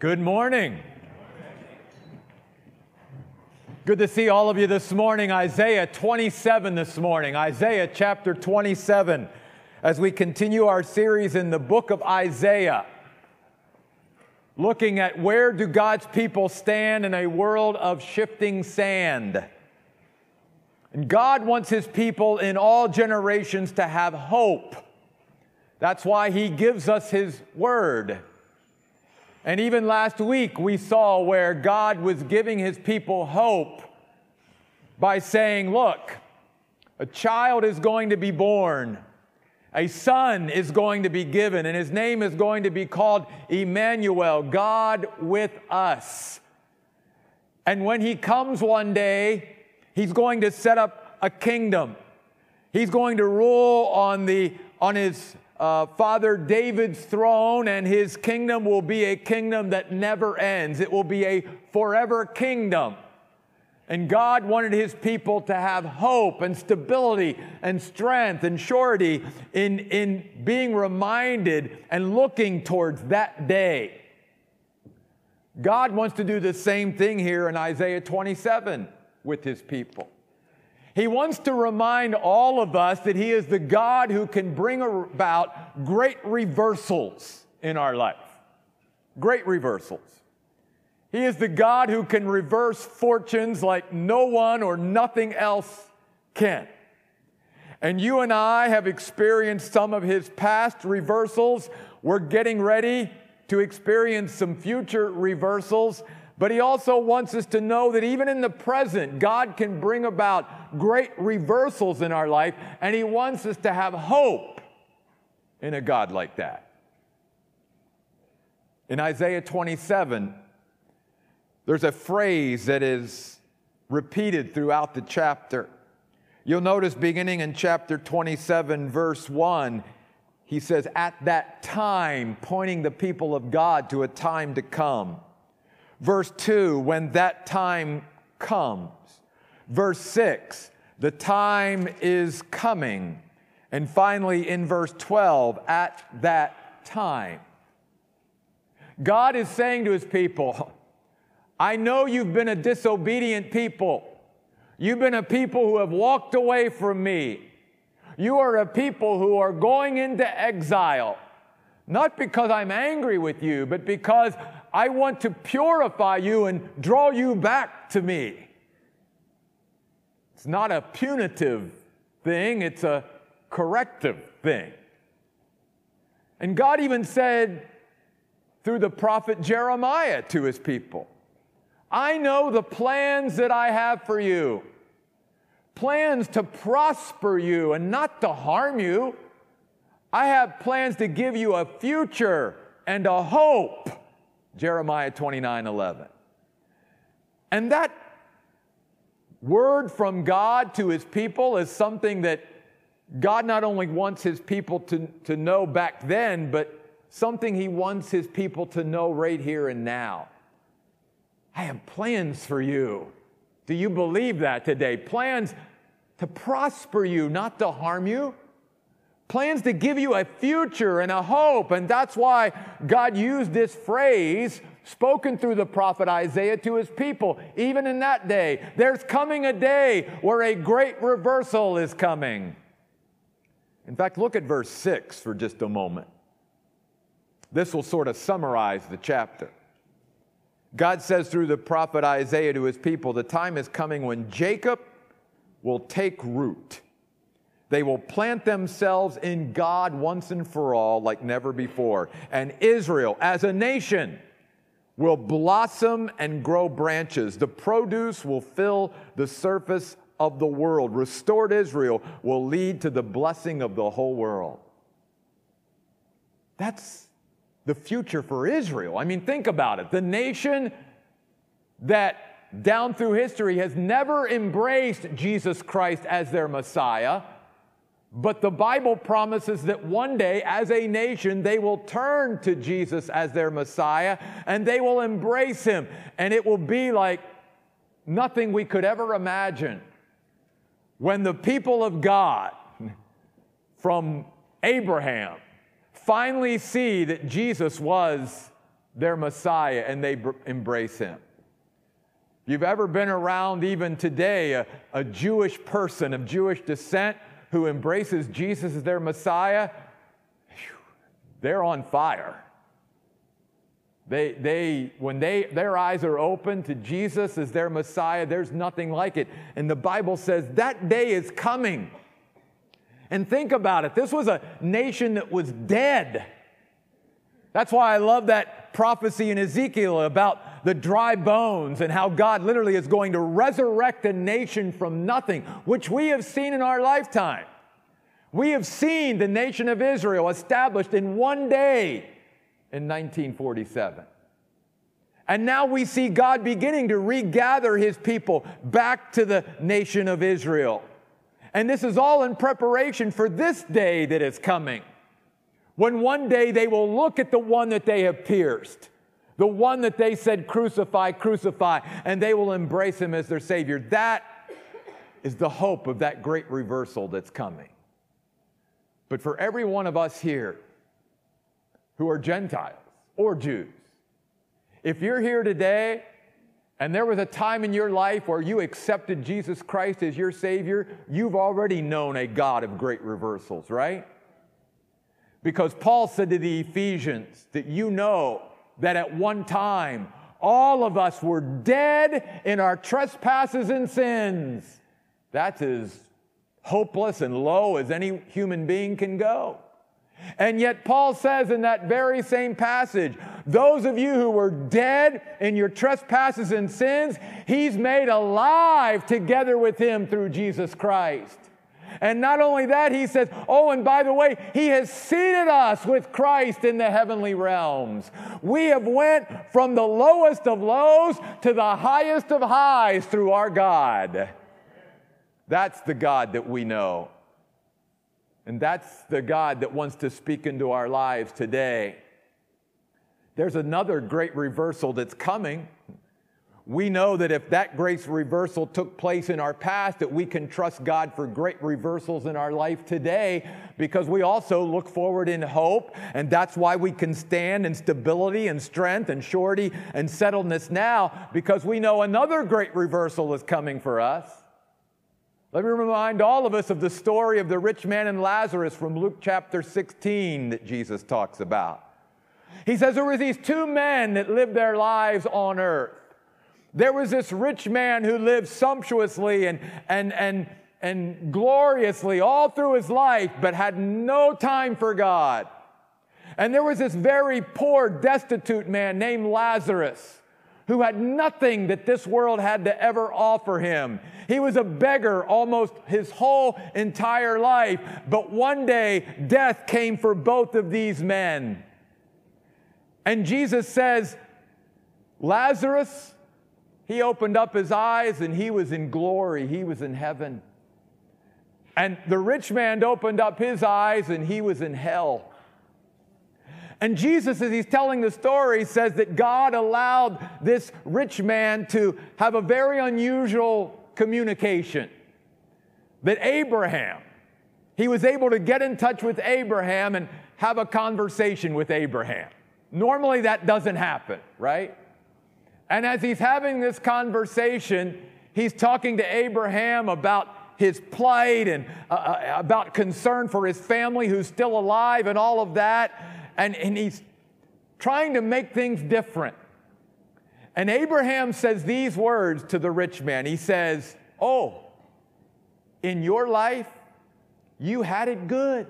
Good morning. Good to see all of you this morning. Isaiah 27 this morning. Isaiah chapter 27 as we continue our series in the book of Isaiah, looking at where do God's people stand in a world of shifting sand. And God wants his people in all generations to have hope. That's why he gives us his word. And even last week, we saw where God was giving his people hope by saying, Look, a child is going to be born, a son is going to be given, and his name is going to be called Emmanuel, God with us. And when he comes one day, he's going to set up a kingdom. He's going to rule on, the, on his uh, Father David's throne, and his kingdom will be a kingdom that never ends. It will be a forever kingdom. And God wanted his people to have hope and stability and strength and surety in, in being reminded and looking towards that day. God wants to do the same thing here in Isaiah 27 with his people. He wants to remind all of us that He is the God who can bring about great reversals in our life. Great reversals. He is the God who can reverse fortunes like no one or nothing else can. And you and I have experienced some of His past reversals. We're getting ready to experience some future reversals. But he also wants us to know that even in the present, God can bring about great reversals in our life, and he wants us to have hope in a God like that. In Isaiah 27, there's a phrase that is repeated throughout the chapter. You'll notice beginning in chapter 27, verse 1, he says, At that time, pointing the people of God to a time to come. Verse 2, when that time comes. Verse 6, the time is coming. And finally, in verse 12, at that time. God is saying to his people, I know you've been a disobedient people. You've been a people who have walked away from me. You are a people who are going into exile, not because I'm angry with you, but because I want to purify you and draw you back to me. It's not a punitive thing, it's a corrective thing. And God even said through the prophet Jeremiah to his people, I know the plans that I have for you plans to prosper you and not to harm you. I have plans to give you a future and a hope. Jeremiah 29 11. And that word from God to his people is something that God not only wants his people to, to know back then, but something he wants his people to know right here and now. I have plans for you. Do you believe that today? Plans to prosper you, not to harm you plans to give you a future and a hope. And that's why God used this phrase spoken through the prophet Isaiah to his people, even in that day. There's coming a day where a great reversal is coming. In fact, look at verse 6 for just a moment. This will sort of summarize the chapter. God says through the prophet Isaiah to his people, The time is coming when Jacob will take root they will plant themselves in God once and for all like never before. And Israel, as a nation, will blossom and grow branches. The produce will fill the surface of the world. Restored Israel will lead to the blessing of the whole world. That's the future for Israel. I mean, think about it. The nation that down through history has never embraced Jesus Christ as their Messiah but the Bible promises that one day, as a nation, they will turn to Jesus as their Messiah and they will embrace him. And it will be like nothing we could ever imagine. When the people of God from Abraham finally see that Jesus was their Messiah and they br- embrace him. If you've ever been around, even today, a, a Jewish person of Jewish descent who embraces Jesus as their Messiah, they're on fire. They, they, when they, their eyes are open to Jesus as their Messiah, there's nothing like it. And the Bible says that day is coming. And think about it this was a nation that was dead. That's why I love that prophecy in Ezekiel about the dry bones and how God literally is going to resurrect a nation from nothing, which we have seen in our lifetime. We have seen the nation of Israel established in one day in 1947. And now we see God beginning to regather his people back to the nation of Israel. And this is all in preparation for this day that is coming, when one day they will look at the one that they have pierced, the one that they said, Crucify, crucify, and they will embrace him as their Savior. That is the hope of that great reversal that's coming. But for every one of us here, who are Gentiles or Jews. If you're here today and there was a time in your life where you accepted Jesus Christ as your Savior, you've already known a God of great reversals, right? Because Paul said to the Ephesians that you know that at one time all of us were dead in our trespasses and sins. That's as hopeless and low as any human being can go. And yet, Paul says in that very same passage, those of you who were dead in your trespasses and sins, he's made alive together with him through Jesus Christ. And not only that, he says, Oh, and by the way, he has seated us with Christ in the heavenly realms. We have went from the lowest of lows to the highest of highs through our God. That's the God that we know. And that's the God that wants to speak into our lives today. There's another great reversal that's coming. We know that if that grace reversal took place in our past, that we can trust God for great reversals in our life today because we also look forward in hope. And that's why we can stand in stability and strength and surety and settledness now because we know another great reversal is coming for us. Let me remind all of us of the story of the rich man and Lazarus from Luke chapter 16 that Jesus talks about. He says there were these two men that lived their lives on earth. There was this rich man who lived sumptuously and, and, and, and gloriously all through his life, but had no time for God. And there was this very poor, destitute man named Lazarus who had nothing that this world had to ever offer him. He was a beggar almost his whole entire life, but one day death came for both of these men. And Jesus says, Lazarus, he opened up his eyes and he was in glory, he was in heaven. And the rich man opened up his eyes and he was in hell. And Jesus, as he's telling the story, says that God allowed this rich man to have a very unusual communication. That Abraham, he was able to get in touch with Abraham and have a conversation with Abraham. Normally that doesn't happen, right? And as he's having this conversation, he's talking to Abraham about his plight and uh, uh about concern for his family who's still alive and all of that and, and he's trying to make things different. And Abraham says these words to the rich man. He says, Oh, in your life, you had it good.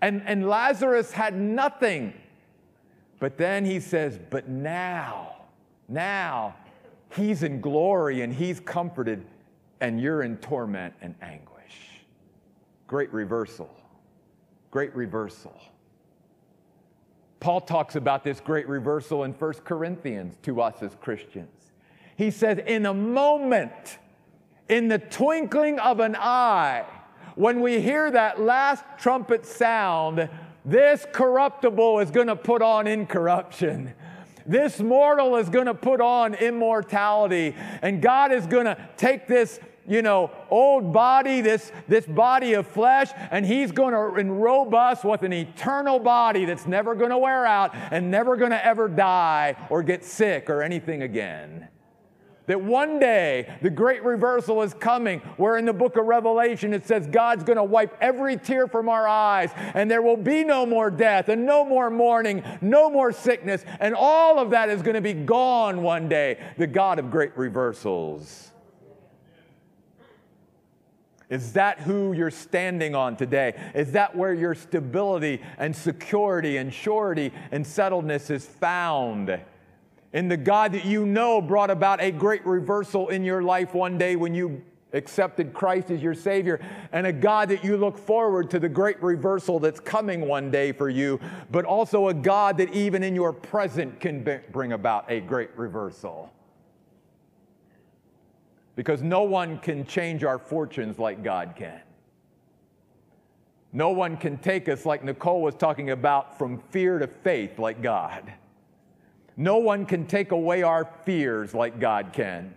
And, and Lazarus had nothing. But then he says, But now, now, he's in glory and he's comforted, and you're in torment and anguish. Great reversal. Great reversal. Paul talks about this great reversal in 1 Corinthians to us as Christians. He says, In a moment, in the twinkling of an eye, when we hear that last trumpet sound, this corruptible is going to put on incorruption. This mortal is going to put on immortality. And God is going to take this you know, old body, this, this body of flesh, and he's going to enrobe us with an eternal body that's never going to wear out and never going to ever die or get sick or anything again. That one day the great reversal is coming, where in the book of Revelation it says God's going to wipe every tear from our eyes, and there will be no more death, and no more mourning, no more sickness, and all of that is going to be gone one day. The God of great reversals. Is that who you're standing on today? Is that where your stability and security and surety and settledness is found? In the God that you know brought about a great reversal in your life one day when you accepted Christ as your Savior, and a God that you look forward to the great reversal that's coming one day for you, but also a God that even in your present can bring about a great reversal because no one can change our fortunes like God can. No one can take us, like Nicole was talking about, from fear to faith like God. No one can take away our fears like God can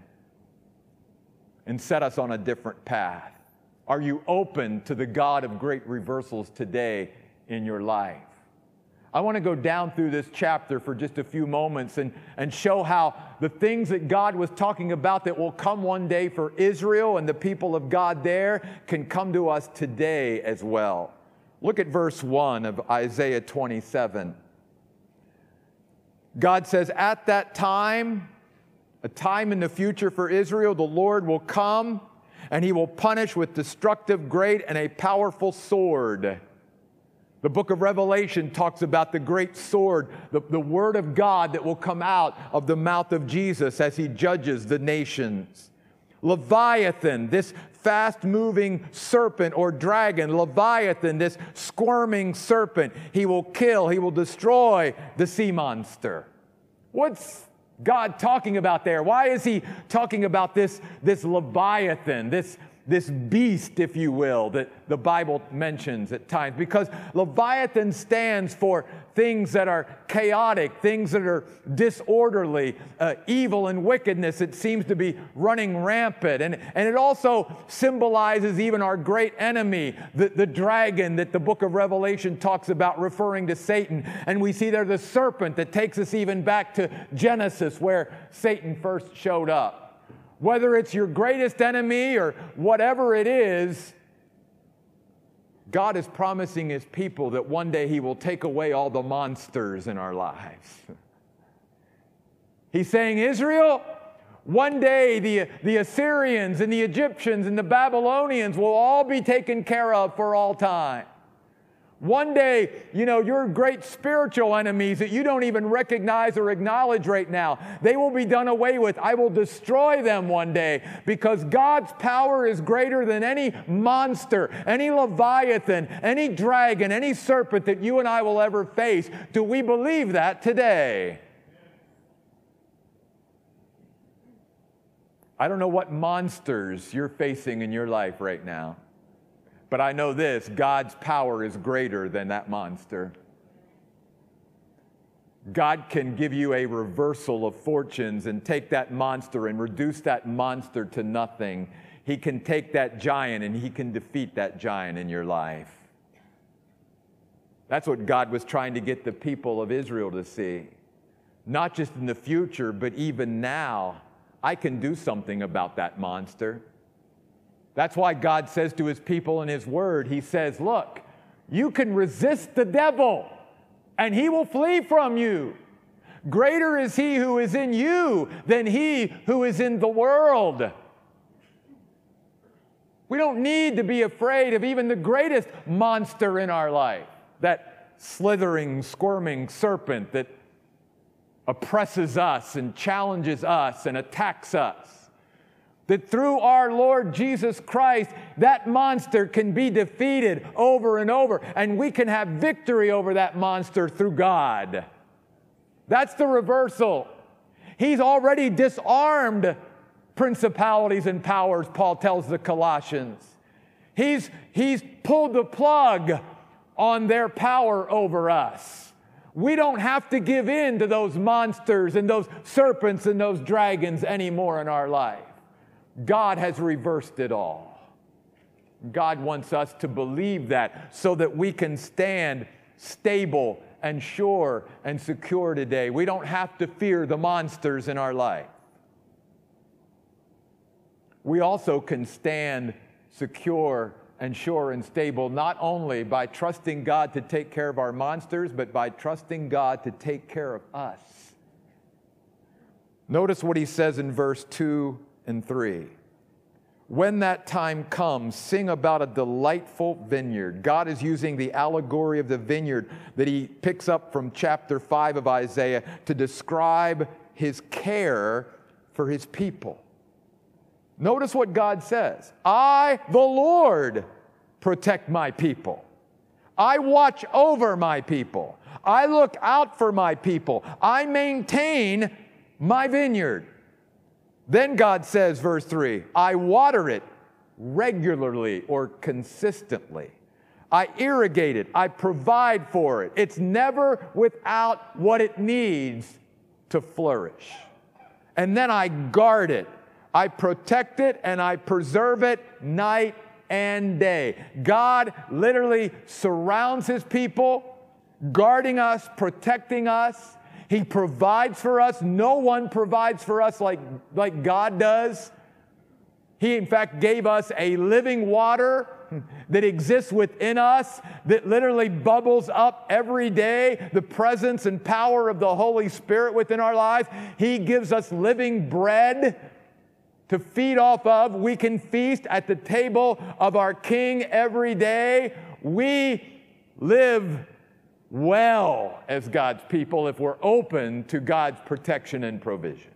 and set us on a different path. Are you open to the God of great reversals today in your life? I want to go down through this chapter for just a few moments and, and show how the things that God was talking about that will come one day for Israel and the people of God there can come to us today as well. Look at verse 1 of Isaiah 27. God says, At that time, a time in the future for Israel, the Lord will come and he will punish with destructive, great, and a powerful sword. The book of Revelation talks about the great sword, the, the word of God that will come out of the mouth of Jesus as he judges the nations. Leviathan, this fast moving serpent or dragon, Leviathan, this squirming serpent, he will kill, he will destroy the sea monster. What's God talking about there? Why is he talking about this, this Leviathan, this, this beast, if you will, that the Bible mentions at times. Because Leviathan stands for things that are chaotic, things that are disorderly, uh, evil and wickedness. It seems to be running rampant. And, and it also symbolizes even our great enemy, the, the dragon that the book of Revelation talks about, referring to Satan. And we see there the serpent that takes us even back to Genesis, where Satan first showed up. Whether it's your greatest enemy or whatever it is, God is promising his people that one day he will take away all the monsters in our lives. He's saying, Israel, one day the, the Assyrians and the Egyptians and the Babylonians will all be taken care of for all time. One day, you know, your great spiritual enemies that you don't even recognize or acknowledge right now, they will be done away with. I will destroy them one day because God's power is greater than any monster, any leviathan, any dragon, any serpent that you and I will ever face. Do we believe that today? I don't know what monsters you're facing in your life right now. But I know this God's power is greater than that monster. God can give you a reversal of fortunes and take that monster and reduce that monster to nothing. He can take that giant and he can defeat that giant in your life. That's what God was trying to get the people of Israel to see. Not just in the future, but even now. I can do something about that monster. That's why God says to his people in his word, He says, Look, you can resist the devil and he will flee from you. Greater is he who is in you than he who is in the world. We don't need to be afraid of even the greatest monster in our life, that slithering, squirming serpent that oppresses us and challenges us and attacks us. That through our Lord Jesus Christ, that monster can be defeated over and over, and we can have victory over that monster through God. That's the reversal. He's already disarmed principalities and powers, Paul tells the Colossians. He's, he's pulled the plug on their power over us. We don't have to give in to those monsters and those serpents and those dragons anymore in our life. God has reversed it all. God wants us to believe that so that we can stand stable and sure and secure today. We don't have to fear the monsters in our life. We also can stand secure and sure and stable not only by trusting God to take care of our monsters, but by trusting God to take care of us. Notice what he says in verse 2 and 3. When that time comes, sing about a delightful vineyard. God is using the allegory of the vineyard that he picks up from chapter 5 of Isaiah to describe his care for his people. Notice what God says I, the Lord, protect my people. I watch over my people. I look out for my people. I maintain my vineyard. Then God says, verse 3 I water it regularly or consistently. I irrigate it. I provide for it. It's never without what it needs to flourish. And then I guard it. I protect it and I preserve it night and day. God literally surrounds his people, guarding us, protecting us. He provides for us. No one provides for us like, like God does. He, in fact, gave us a living water that exists within us, that literally bubbles up every day, the presence and power of the Holy Spirit within our lives. He gives us living bread to feed off of. We can feast at the table of our King every day. We live well as God's people if we're open to God's protection and provision.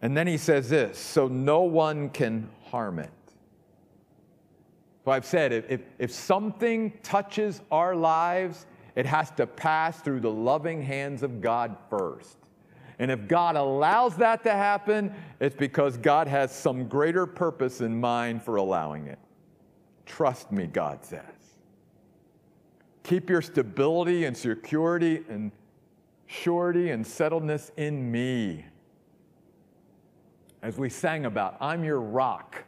And then he says this so no one can harm it. So I've said if, if, if, something touches our lives, it has to pass through the loving hands of God first. And if God allows that to happen, it's because God has some greater purpose in mind for allowing it. Trust me, God says. Keep your stability and security and surety and settledness in me. As we sang about, I'm your rock.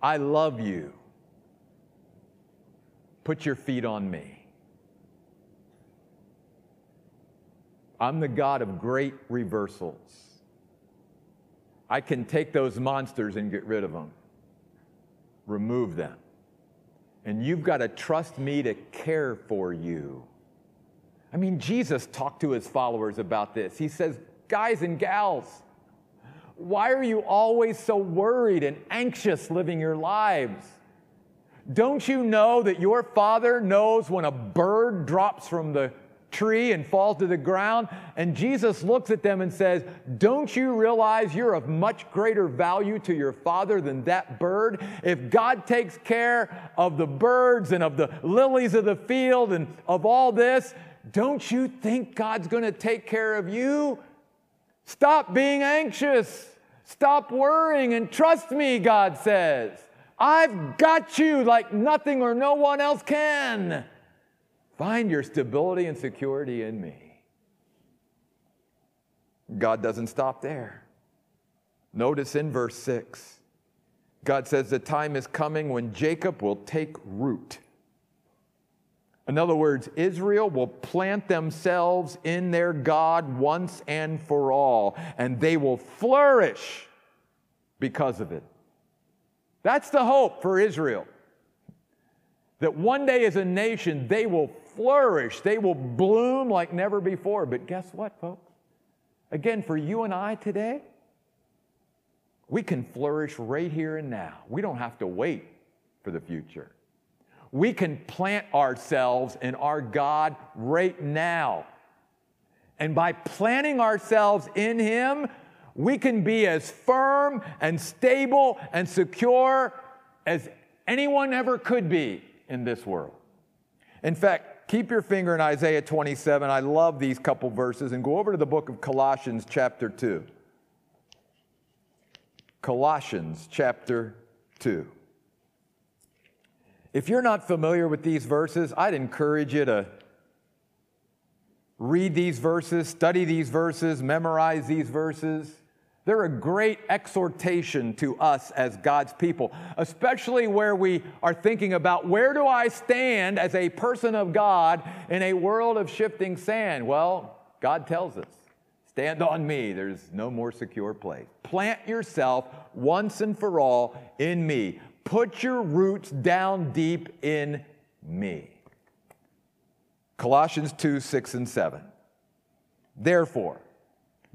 I love you. Put your feet on me. I'm the God of great reversals. I can take those monsters and get rid of them remove them. And you've got to trust me to care for you. I mean, Jesus talked to his followers about this. He says, Guys and gals, why are you always so worried and anxious living your lives? Don't you know that your Father knows when a bird drops from the tree and fall to the ground. And Jesus looks at them and says, Don't you realize you're of much greater value to your Father than that bird? If God takes care of the birds and of the lilies of the field and of all this, don't you think God's going to take care of you? Stop being anxious. Stop worrying and trust me, God says. I've got you like nothing or no one else can. Find your stability and security in me. God doesn't stop there. Notice in verse 6, God says the time is coming when Jacob will take root. In other words, Israel will plant themselves in their God once and for all, and they will flourish because of it. That's the hope for Israel. That one day as a nation, they will flourish, they will bloom like never before. But guess what, folks? Again, for you and I today, we can flourish right here and now. We don't have to wait for the future. We can plant ourselves in our God right now. And by planting ourselves in Him, we can be as firm and stable and secure as anyone ever could be in this world. In fact, keep your finger in Isaiah 27. I love these couple verses and go over to the book of Colossians, chapter 2. Colossians, chapter 2. If you're not familiar with these verses, I'd encourage you to read these verses, study these verses, memorize these verses. They're a great exhortation to us as God's people, especially where we are thinking about where do I stand as a person of God in a world of shifting sand? Well, God tells us stand on me, there's no more secure place. Plant yourself once and for all in me. Put your roots down deep in me. Colossians 2 6 and 7. Therefore,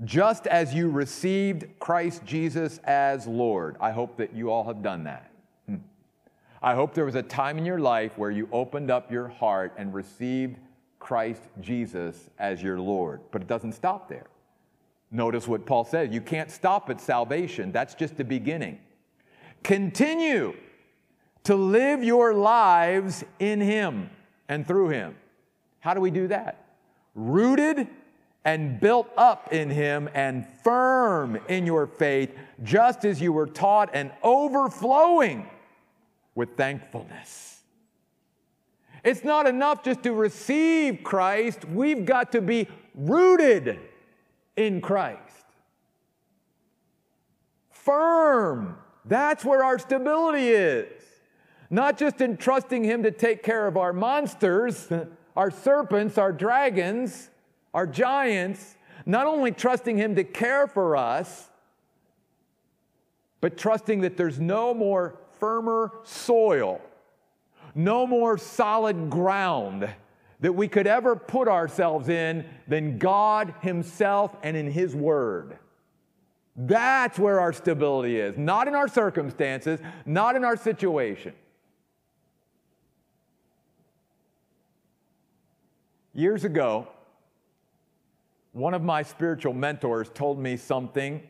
just as you received Christ Jesus as Lord. I hope that you all have done that. Hmm. I hope there was a time in your life where you opened up your heart and received Christ Jesus as your Lord. But it doesn't stop there. Notice what Paul said you can't stop at salvation, that's just the beginning. Continue to live your lives in Him and through Him. How do we do that? Rooted and built up in him and firm in your faith, just as you were taught, and overflowing with thankfulness. It's not enough just to receive Christ, we've got to be rooted in Christ. Firm, that's where our stability is. Not just in trusting Him to take care of our monsters, our serpents, our dragons our giants, not only trusting Him to care for us, but trusting that there's no more firmer soil, no more solid ground that we could ever put ourselves in than God Himself and in His Word. That's where our stability is, not in our circumstances, not in our situation. Years ago, one of my spiritual mentors told me something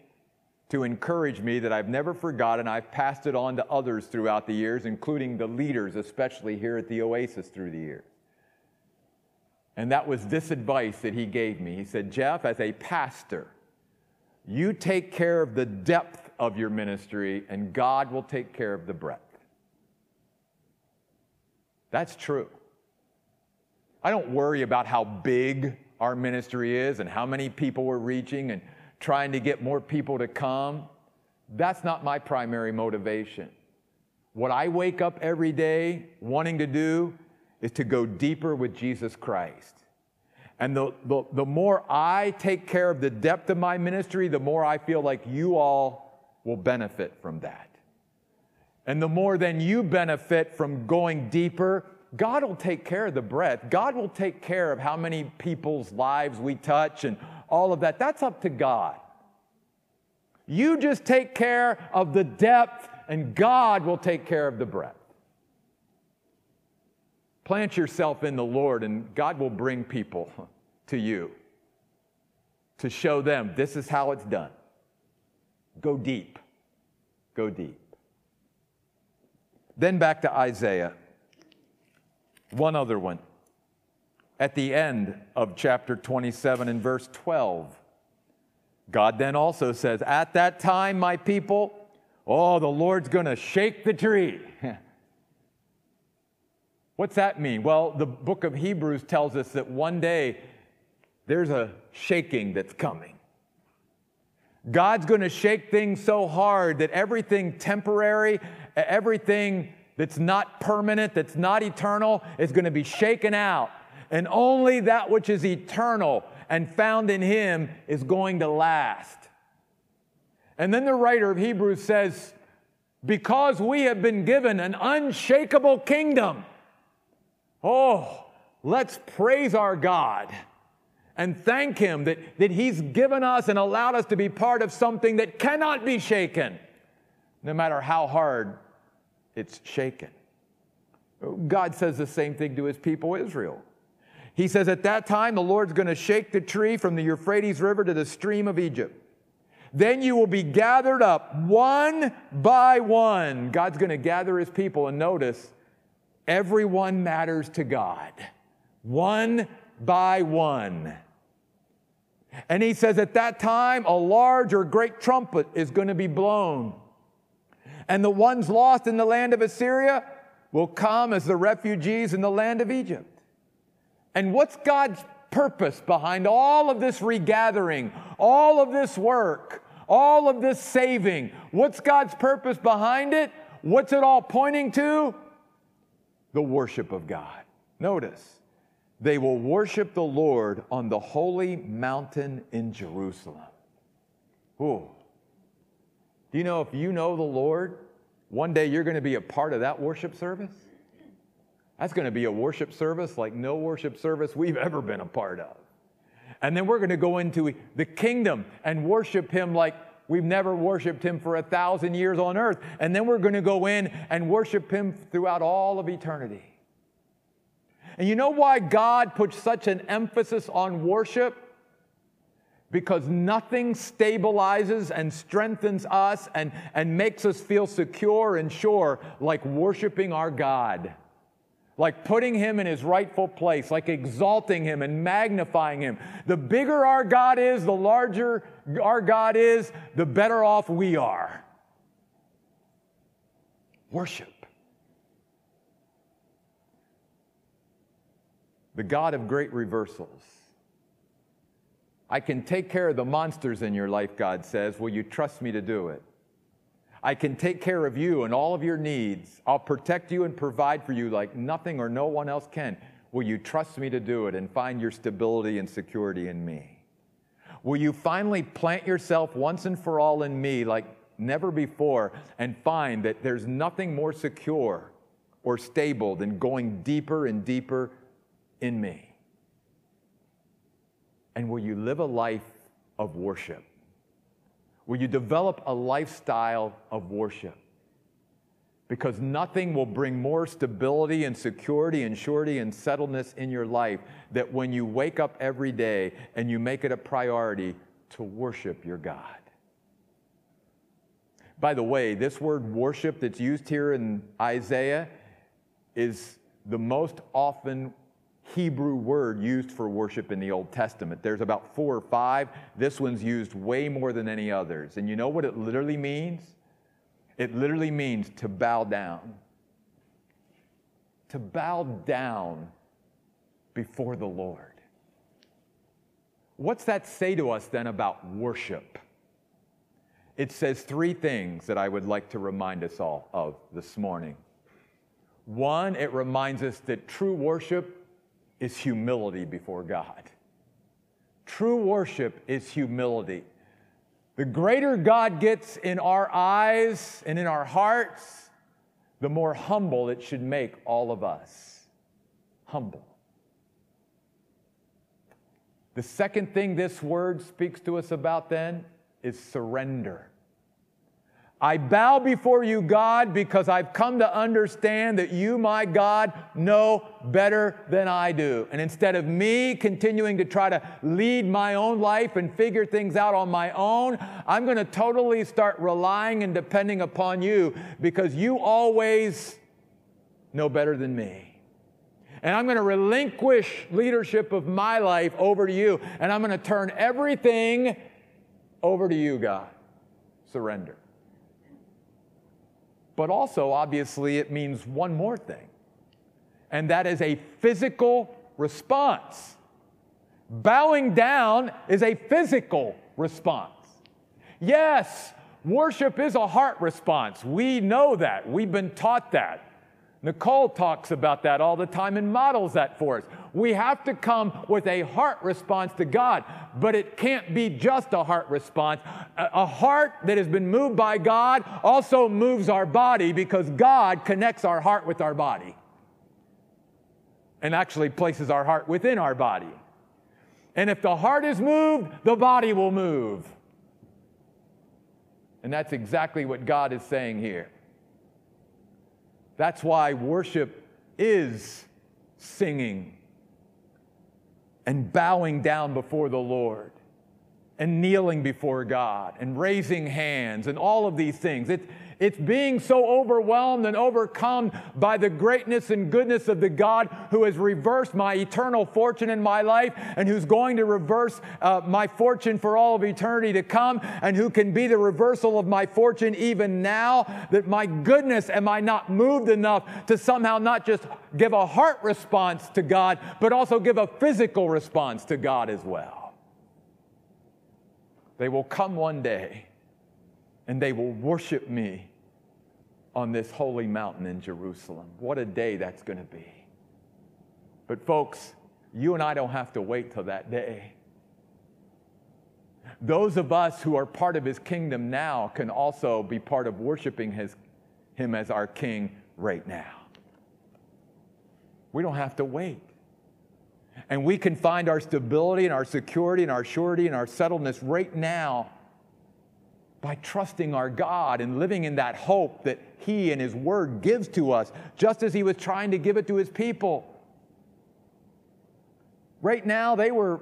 to encourage me that I've never forgotten. I've passed it on to others throughout the years, including the leaders, especially here at the Oasis through the years. And that was this advice that he gave me. He said, Jeff, as a pastor, you take care of the depth of your ministry, and God will take care of the breadth. That's true. I don't worry about how big our ministry is and how many people we're reaching and trying to get more people to come. That's not my primary motivation. What I wake up every day wanting to do is to go deeper with Jesus Christ. And the, the, the, more I take care of the depth of my ministry, the more I feel like you all will benefit from that. And the more then you benefit from going deeper, God will take care of the breath. God will take care of how many people's lives we touch and all of that. That's up to God. You just take care of the depth, and God will take care of the breadth. Plant yourself in the Lord, and God will bring people to you to show them this is how it's done. Go deep. Go deep. Then back to Isaiah. One other one. At the end of chapter 27 and verse 12, God then also says, At that time, my people, oh, the Lord's going to shake the tree. What's that mean? Well, the book of Hebrews tells us that one day there's a shaking that's coming. God's going to shake things so hard that everything temporary, everything that's not permanent, that's not eternal, is going to be shaken out. And only that which is eternal and found in Him is going to last. And then the writer of Hebrews says, Because we have been given an unshakable kingdom. Oh, let's praise our God and thank Him that, that He's given us and allowed us to be part of something that cannot be shaken, no matter how hard it's shaken. God says the same thing to his people Israel. He says, At that time, the Lord's going to shake the tree from the Euphrates River to the stream of Egypt. Then you will be gathered up one by one. God's going to gather his people, and notice, everyone matters to God. One by one. And he says, At that time, a large or great trumpet is going to be blown and the ones lost in the land of Assyria will come as the refugees in the land of Egypt. And what's God's purpose behind all of this regathering, all of this work, all of this saving? What's God's purpose behind it? What's it all pointing to? The worship of God. Notice, they will worship the Lord on the holy mountain in Jerusalem. Ooh. Do you know if you know the Lord, one day you're going to be a part of that worship service? That's going to be a worship service like no worship service we've ever been a part of. And then we're going to go into the kingdom and worship Him like we've never worshiped Him for a thousand years on earth. And then we're going to go in and worship Him throughout all of eternity. And you know why God puts such an emphasis on worship? Because nothing stabilizes and strengthens us and, and makes us feel secure and sure like worshiping our God like putting him in his rightful place, like exalting him and magnifying him. The bigger our God is, the larger our God is, the better off we are. Worship. The God of great reversals. I can take care of the monsters in your life, God says. Will you trust me to do it? I can take care of you and all of your needs. I'll protect you and provide for you like nothing or no one else can. Will you trust me to do it and find your stability and security in me? Will you finally plant yourself once and for all in me like never before and find that there's nothing more secure or stable than going deeper and deeper in me? And will you live a life of worship? Will you develop a lifestyle of worship? Because nothing will bring more stability and security and surety and settledness in your life that when you wake up every day and you make it a priority to worship your God. By the way, this word worship that's used here in Isaiah is the most often Hebrew word used for worship in the Old Testament. There's about four or five. This one's used way more than any others. And you know what it literally means? It literally means to bow down. To bow down before the Lord. What's that say to us then about worship? It says three things that I would like to remind us all of this morning. One, it reminds us that true worship is humility before God. True worship is humility. The greater God gets in our eyes and in our hearts, the more humble it should make all of us. Humble. The second thing this word speaks to us about then is surrender. I bow before you, God, because I've come to understand that you, my God, know better than I do. And instead of me continuing to try to lead my own life and figure things out on my own, I'm going to totally start relying and depending upon you because you always know better than me. And I'm going to relinquish leadership of my life over to you. And I'm going to turn everything over to you, God. Surrender. But also, obviously, it means one more thing, and that is a physical response. Bowing down is a physical response. Yes, worship is a heart response. We know that. We've been taught that. Nicole talks about that all the time and models that for us. We have to come with a heart response to God, but it can't be just a heart response. A heart that has been moved by God also moves our body because God connects our heart with our body and actually places our heart within our body. And if the heart is moved, the body will move. And that's exactly what God is saying here. That's why worship is singing and bowing down before the Lord and kneeling before God and raising hands and all of these things. It's being so overwhelmed and overcome by the greatness and goodness of the God who has reversed my eternal fortune in my life and who's going to reverse uh, my fortune for all of eternity to come and who can be the reversal of my fortune even now. That my goodness, am I not moved enough to somehow not just give a heart response to God, but also give a physical response to God as well? They will come one day and they will worship me on this holy mountain in Jerusalem. What a day that's going to be. But, folks, you and I don't have to wait till that day. Those of us who are part of his kingdom now can also be part of worshiping his, him as our king right now. We don't have to wait. And we can find our stability and our security and our surety and our settledness right now by trusting our God and living in that hope that He and His Word gives to us, just as He was trying to give it to His people. Right now, they were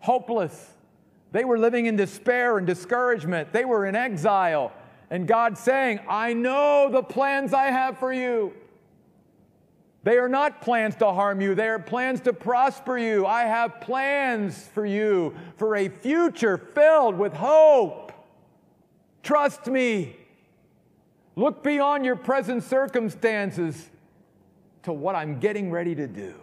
hopeless. They were living in despair and discouragement. They were in exile. And God saying, I know the plans I have for you. They are not plans to harm you, they are plans to prosper you. I have plans for you for a future filled with hope. Trust me. Look beyond your present circumstances to what I'm getting ready to do.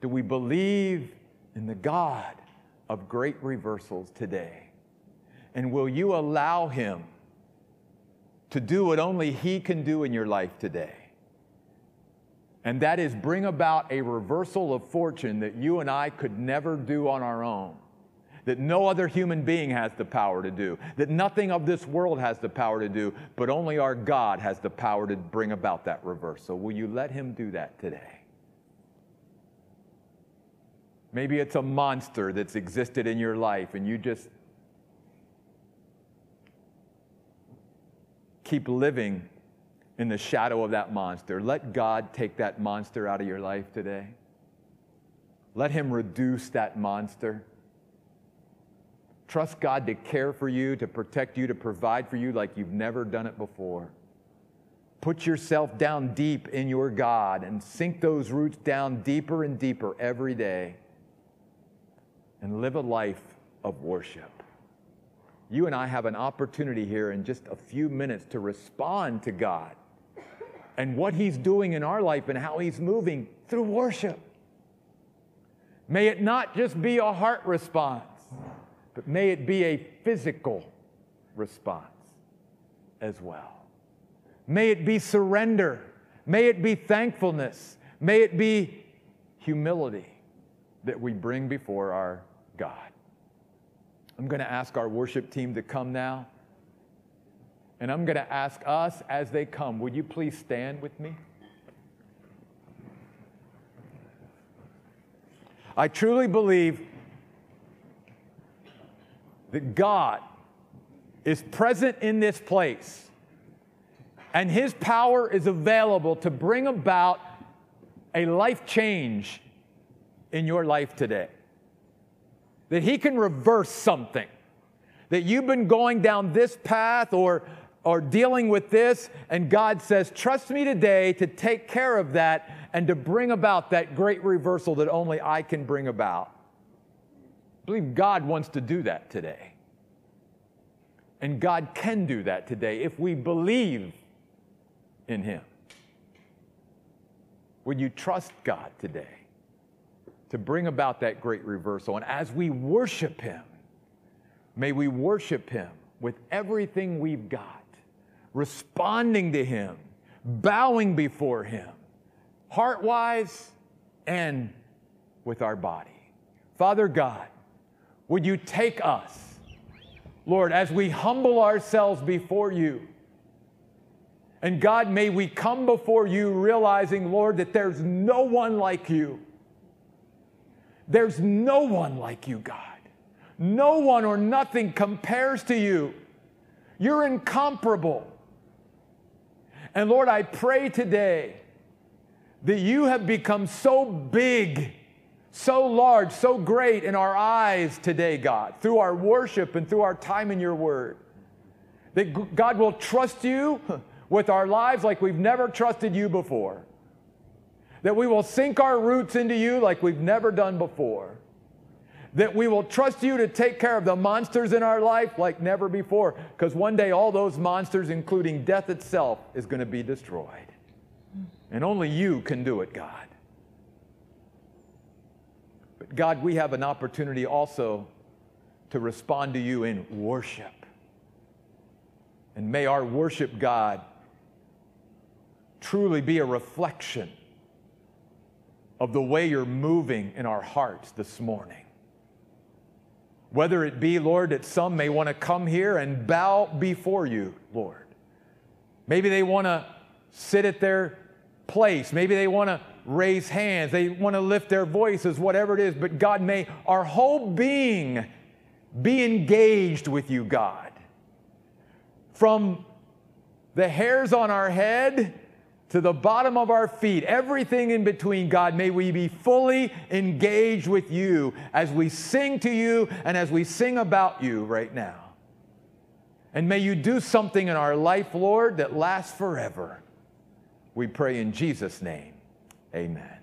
Do we believe in the God of great reversals today? And will you allow Him to do what only He can do in your life today? And that is bring about a reversal of fortune that you and I could never do on our own that no other human being has the power to do, that nothing of this world has the power to do, but only our God has the power to bring about that reversal. Will you let Him do that today? Maybe it's a monster that's existed in your life and you just keep living in the shadow of that monster. Let God take that monster out of your life today. Let Him reduce that monster. Trust God to care for you, to protect you, to provide for you like you've never done it before. Put yourself down deep in your God and sink those roots down deeper and deeper every day and live a life of worship. You and I have an opportunity here in just a few minutes to respond to God and what He's doing in our life and how He's moving through worship. May it not just be a heart response but may it be a physical response as well. May it be surrender. May it be thankfulness. May it be humility that we bring before our God. I'm going to ask our worship team to come now. And I'm going to ask us as they come, would you please stand with me? I truly believe that God is present in this place and his power is available to bring about a life change in your life today. That he can reverse something. That you've been going down this path or, or dealing with this, and God says, Trust me today to take care of that and to bring about that great reversal that only I can bring about. I believe God wants to do that today. And God can do that today if we believe in Him. Would you trust God today to bring about that great reversal? And as we worship Him, may we worship Him with everything we've got, responding to Him, bowing before Him, heart wise and with our body. Father God, would you take us? Lord, as we humble ourselves before you, and God, may we come before you realizing, Lord, that there's no one like you. There's no one like you, God. No one or nothing compares to you. You're incomparable. And Lord, I pray today that you have become so big so large, so great in our eyes today, God, through our worship and through our time in your word, That God will trust you with our lives like we've never trusted you before. That we will sink our roots into you like we've never done before. That we will trust you to take care of the monsters in our life like never before. Because one day, all those monsters, including death itself, is going to be destroyed. And only you can do it, God. But God, we have an opportunity also to respond to you in worship. And may our worship, God, truly be a reflection of the way you're moving in our hearts this morning. Whether it be, Lord, that some may want to come here and bow before you, Lord. Maybe they want to sit at their place. Maybe they want to raise hands. They want to lift their voices, whatever it is. But God, may our whole being be engaged with you, God. From the hairs on our head to the bottom of our feet, everything in between, God, may we be fully engaged with you as we sing to you and as we sing about you right now. And may you do something in our life, Lord, that lasts forever. We pray in Jesus' name. Amen.